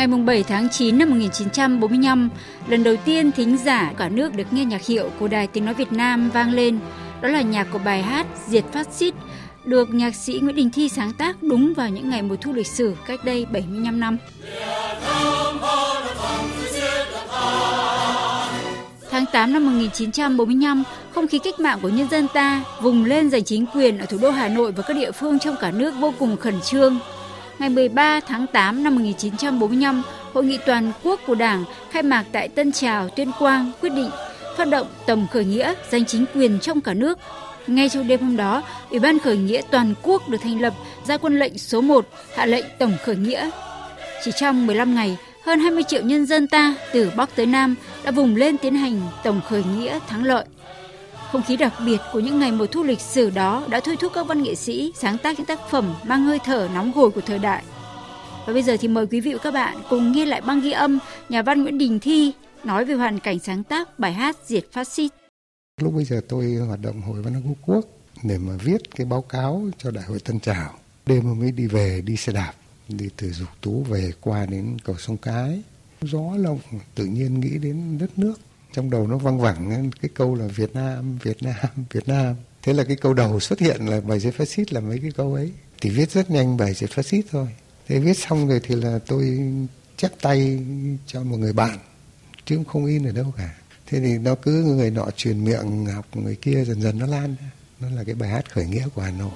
Ngày 7 tháng 9 năm 1945, lần đầu tiên thính giả cả nước được nghe nhạc hiệu của Đài Tiếng Nói Việt Nam vang lên. Đó là nhạc của bài hát Diệt Phát Xít, được nhạc sĩ Nguyễn Đình Thi sáng tác đúng vào những ngày mùa thu lịch sử cách đây 75 năm. Tháng 8 năm 1945, không khí cách mạng của nhân dân ta vùng lên giành chính quyền ở thủ đô Hà Nội và các địa phương trong cả nước vô cùng khẩn trương. Ngày 13 tháng 8 năm 1945, Hội nghị toàn quốc của Đảng khai mạc tại Tân Trào, Tuyên Quang quyết định phát động tổng khởi nghĩa giành chính quyền trong cả nước. Ngay trong đêm hôm đó, Ủy ban khởi nghĩa toàn quốc được thành lập ra quân lệnh số 1 hạ lệnh tổng khởi nghĩa. Chỉ trong 15 ngày, hơn 20 triệu nhân dân ta từ Bắc tới Nam đã vùng lên tiến hành tổng khởi nghĩa thắng lợi. Không khí đặc biệt của những ngày mùa thu lịch sử đó đã thôi thúc các văn nghệ sĩ sáng tác những tác phẩm mang hơi thở nóng hổi của thời đại. Và bây giờ thì mời quý vị và các bạn cùng nghe lại băng ghi âm nhà văn Nguyễn Đình Thi nói về hoàn cảnh sáng tác bài hát Diệt Phát xít. Lúc bây giờ tôi hoạt động Hội Văn học Quốc quốc để mà viết cái báo cáo cho Đại hội Tân Trào. Đêm mới đi về, đi xe đạp, đi từ Dục Tú về qua đến cầu sông Cái. Gió lộng, tự nhiên nghĩ đến đất nước. Trong đầu nó văng vẳng cái câu là Việt Nam, Việt Nam, Việt Nam. Thế là cái câu đầu xuất hiện là bài giấy phát xít là mấy cái câu ấy. Thì viết rất nhanh bài giấy phát xít thôi. Thế viết xong rồi thì là tôi chép tay cho một người bạn chứ không in ở đâu cả. Thế thì nó cứ người nọ truyền miệng học người kia dần dần nó lan Nó là cái bài hát khởi nghĩa của Hà Nội.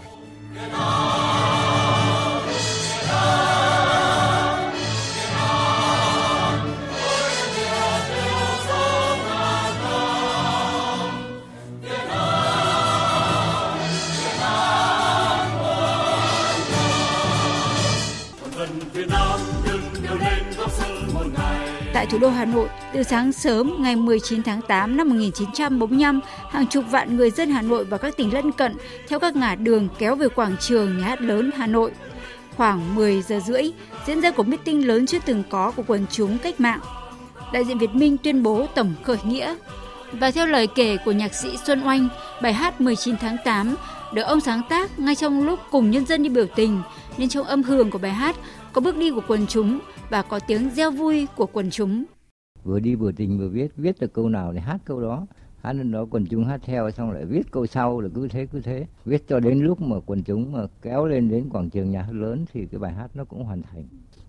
Tại thủ đô Hà Nội, từ sáng sớm ngày 19 tháng 8 năm 1945, hàng chục vạn người dân Hà Nội và các tỉnh lân cận theo các ngã đường kéo về quảng trường nhà hát lớn Hà Nội. Khoảng 10 giờ rưỡi, diễn ra cuộc meeting lớn chưa từng có của quần chúng cách mạng. Đại diện Việt Minh tuyên bố tổng khởi nghĩa. Và theo lời kể của nhạc sĩ Xuân Oanh, bài hát 19 tháng 8 được ông sáng tác ngay trong lúc cùng nhân dân đi biểu tình, nên trong âm hưởng của bài hát có bước đi của quần chúng và có tiếng reo vui của quần chúng. Vừa đi vừa tình vừa viết, viết được câu nào thì hát câu đó. Hát lên đó quần chúng hát theo xong lại viết câu sau là cứ thế cứ thế. Viết cho đến lúc mà quần chúng mà kéo lên đến quảng trường nhà hát lớn thì cái bài hát nó cũng hoàn thành.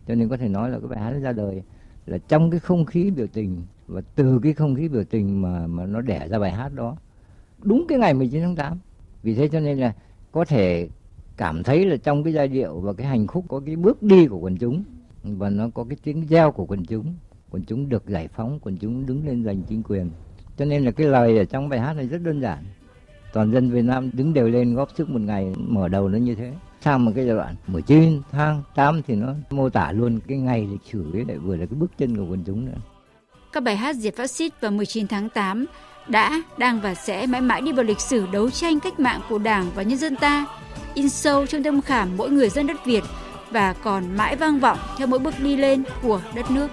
Cho nên có thể nói là cái bài hát ra đời là trong cái không khí biểu tình và từ cái không khí biểu tình mà mà nó đẻ ra bài hát đó. Đúng cái ngày 19 tháng 8. Vì thế cho nên là có thể cảm thấy là trong cái giai điệu và cái hành khúc có cái bước đi của quần chúng, và nó có cái tiếng reo của quần chúng quần chúng được giải phóng, quần chúng đứng lên giành chính quyền. Cho nên là cái lời ở trong bài hát này rất đơn giản. Toàn dân Việt Nam đứng đều lên góp sức một ngày, mở đầu nó như thế. Sang một cái giai đoạn 19 tháng 8 thì nó mô tả luôn cái ngày lịch sử ấy, lại vừa là cái bước chân của quần chúng nữa các bài hát diệt phát xít vào 19 tháng 8 đã, đang và sẽ mãi mãi đi vào lịch sử đấu tranh cách mạng của Đảng và nhân dân ta, in sâu trong tâm khảm mỗi người dân đất Việt và còn mãi vang vọng theo mỗi bước đi lên của đất nước.